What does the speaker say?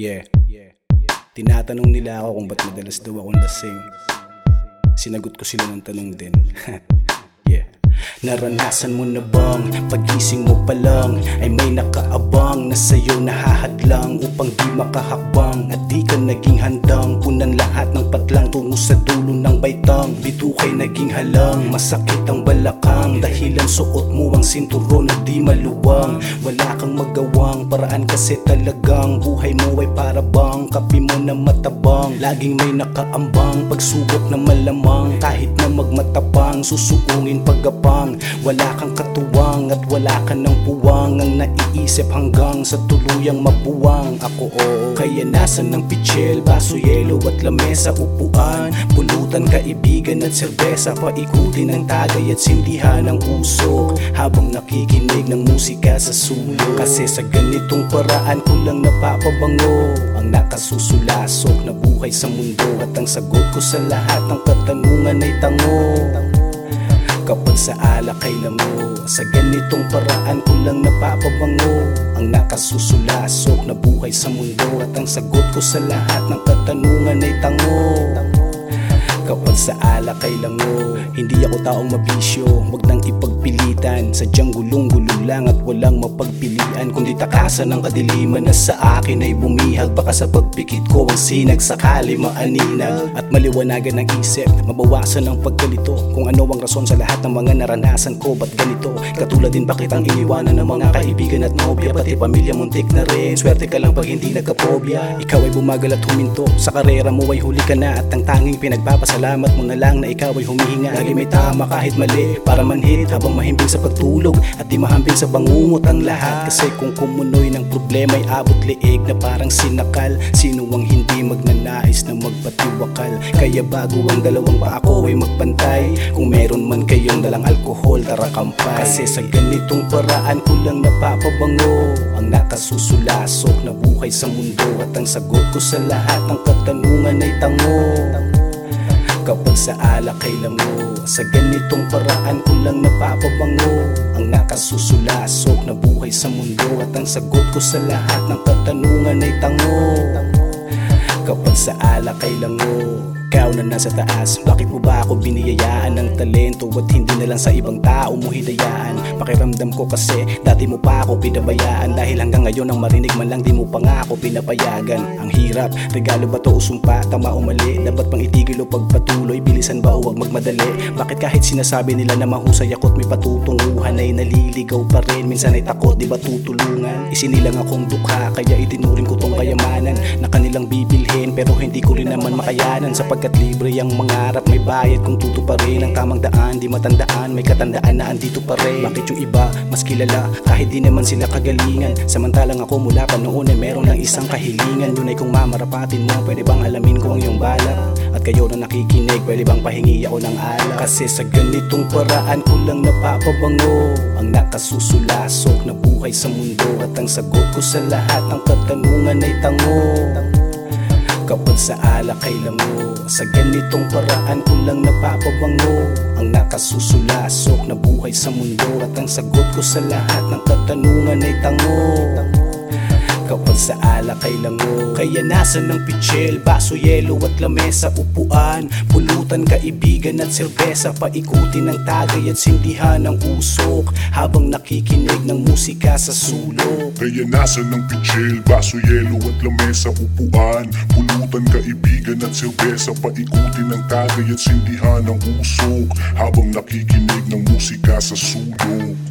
Yeah. Tinatanong nila ako kung ba't madalas daw akong lasing. Sinagot ko sila ng tanong din. Naranasan mo na bang pagising mo pa lang ay may nakaabang na sa'yo nahahadlang upang di makahakbang at di ka naging handang? Punan lahat ng patlang tungo sa dulo ng baitang. Bito kay naging halang masakit ang balakang. Dahilan suot mo ang sinturon na di maluwang. Wala kang magawang paraan kasi talagang buhay mo ay para bang kapi mo na matabang. Laging may nakaambang pagsubok na malamang. Kahit na magmatapang susuungin pagapang wala kang katuwang at wala ka ng puwang ang naiisip hanggang sa tuluyang mabuwang. Ako oo kaya nasan ng pichel baso yelo at lamesa upuan. Pulutan kaibigan at serbesa paikutin ng tagay at sindihan ng usok habang nakikinig ng musika sa sulok kasi sa ganitong paraan ko lang napapabango. Ang nakasusulasok na buhay sa mundo at ang sagot ko sa lahat ng katanungan ay tango Kapag sa alak ay lango Sa ganitong paraan ko lang napapabango. Ang nakasusulasok na buhay sa mundo At ang sagot ko sa lahat ng katanungan ay tango. Kapag sa alak ay lango Hindi ako taong mabisyo Huwag nang ipagpilitan. Sadyang gulong-gulo lang at walang mapagpilian. Kundi takasan ng kadiliman na sa akin ay bumihag. Baka sa pagpikit ko ang sinag sakali maaninag. At maliwanagan ng isip Mabawasan ang pagkalito. Kung ano ang rason sa lahat ng mga naranasan ko Ba't ganito? Katulad din bakit ang iniwanan ng mga kaibigan at nobya? Pati pamilya muntik na rin Swerte ka lang pag hindi nagkapobya. Ikaw ay bumagal at huminto Sa karera mo ay huli ka na. At ang tanging pinagpapasalamat mo na lang na ikaw ay humihinga. Lagi may tama kahit mali Para manhit habang mahimbing sa pagtulog At di mahambing sa bangungot ang lahat. Kasi kung kumunoy ng problema ay abot liig na parang sinakal. Sino ang hindi magnanais na magpatiwakal? Kaya bago ang dalawang pa ako ay magpantay. Kung meron man kayong dalang alkohol tara kampay. Kasi sa ganitong paraan ko lang napapabango Ang nakasusulasok na buhay sa mundo. At ang sagot ko sa lahat ng katanungan ay tango Kapag sa alak ay lango Sa ganitong paraan ko lang napapabango. Ang nakasusulasok na buhay sa mundo At ang sagot ko sa lahat ng katanungan ay tango. Kapag sa alak ay lango ikaw na nasa taas Bakit mo ba ako biniyayaan ng talento At hindi na lang sa ibang tao mo hidayaan? Pakiramdam ko kasi Dati mo pa ako pinabayaan Dahil hanggang ngayon ang marinig man lang Di mo pa nga ako pinapayagan. Ang hirap, regalo ba to o sumpa? Tama o mali, dapat pang itigil o pagpatuloy magmadali. Bakit kahit sinasabi nila na mahusay ako't may patutunguhan Ay naliligaw pa rin? Minsan ay takot, di ba tutulungan? Isinilang akong dukha Kaya itinuring ko tong kayamanan Na kanilang bibilhin. Pero hindi ko rin naman makayanan Sapagkat libre ang mangarap. May bayad kung tutuparin Ang tamang daan, di matandaan May katandaan na andito pa rin. Bakit yung iba mas kilala Kahit di naman sila kagalingan? Samantalang ako mula pa noon ay meron lang isang kahilingan. Yun ay kung mamarapatin mo Pwede bang alamin ko ang iyong balak? At kayo na nakikinig Pwede bang pahingi ako ng alak Kasi sa ganitong paraan ko lang napapabango Ang nakasusulasok na buhay sa mundo At ang sagot ko sa lahat ng katanungan ay tango. Kapag sa alak ay lango Sa ganitong paraan ko lang napapabango Ang nakasusulasok na buhay sa mundo At ang sagot ko sa lahat ng katanungan ay tango Kapag sa alak ay lango Kaya nasa ng pichel, baso, yelo at lamesa Upuan, pulutan, kaibigan at serbesa Paikutin ng tagay at sindihan ng usok. Habang nakikinig ng musika sa sulok. Kaya nasa ng pichel, baso, yelo at lamesa Upuan, pulutan, kaibigan at serbesa Paikutin ng tagay at sindihan ng usok. Habang nakikinig ng musika sa sulok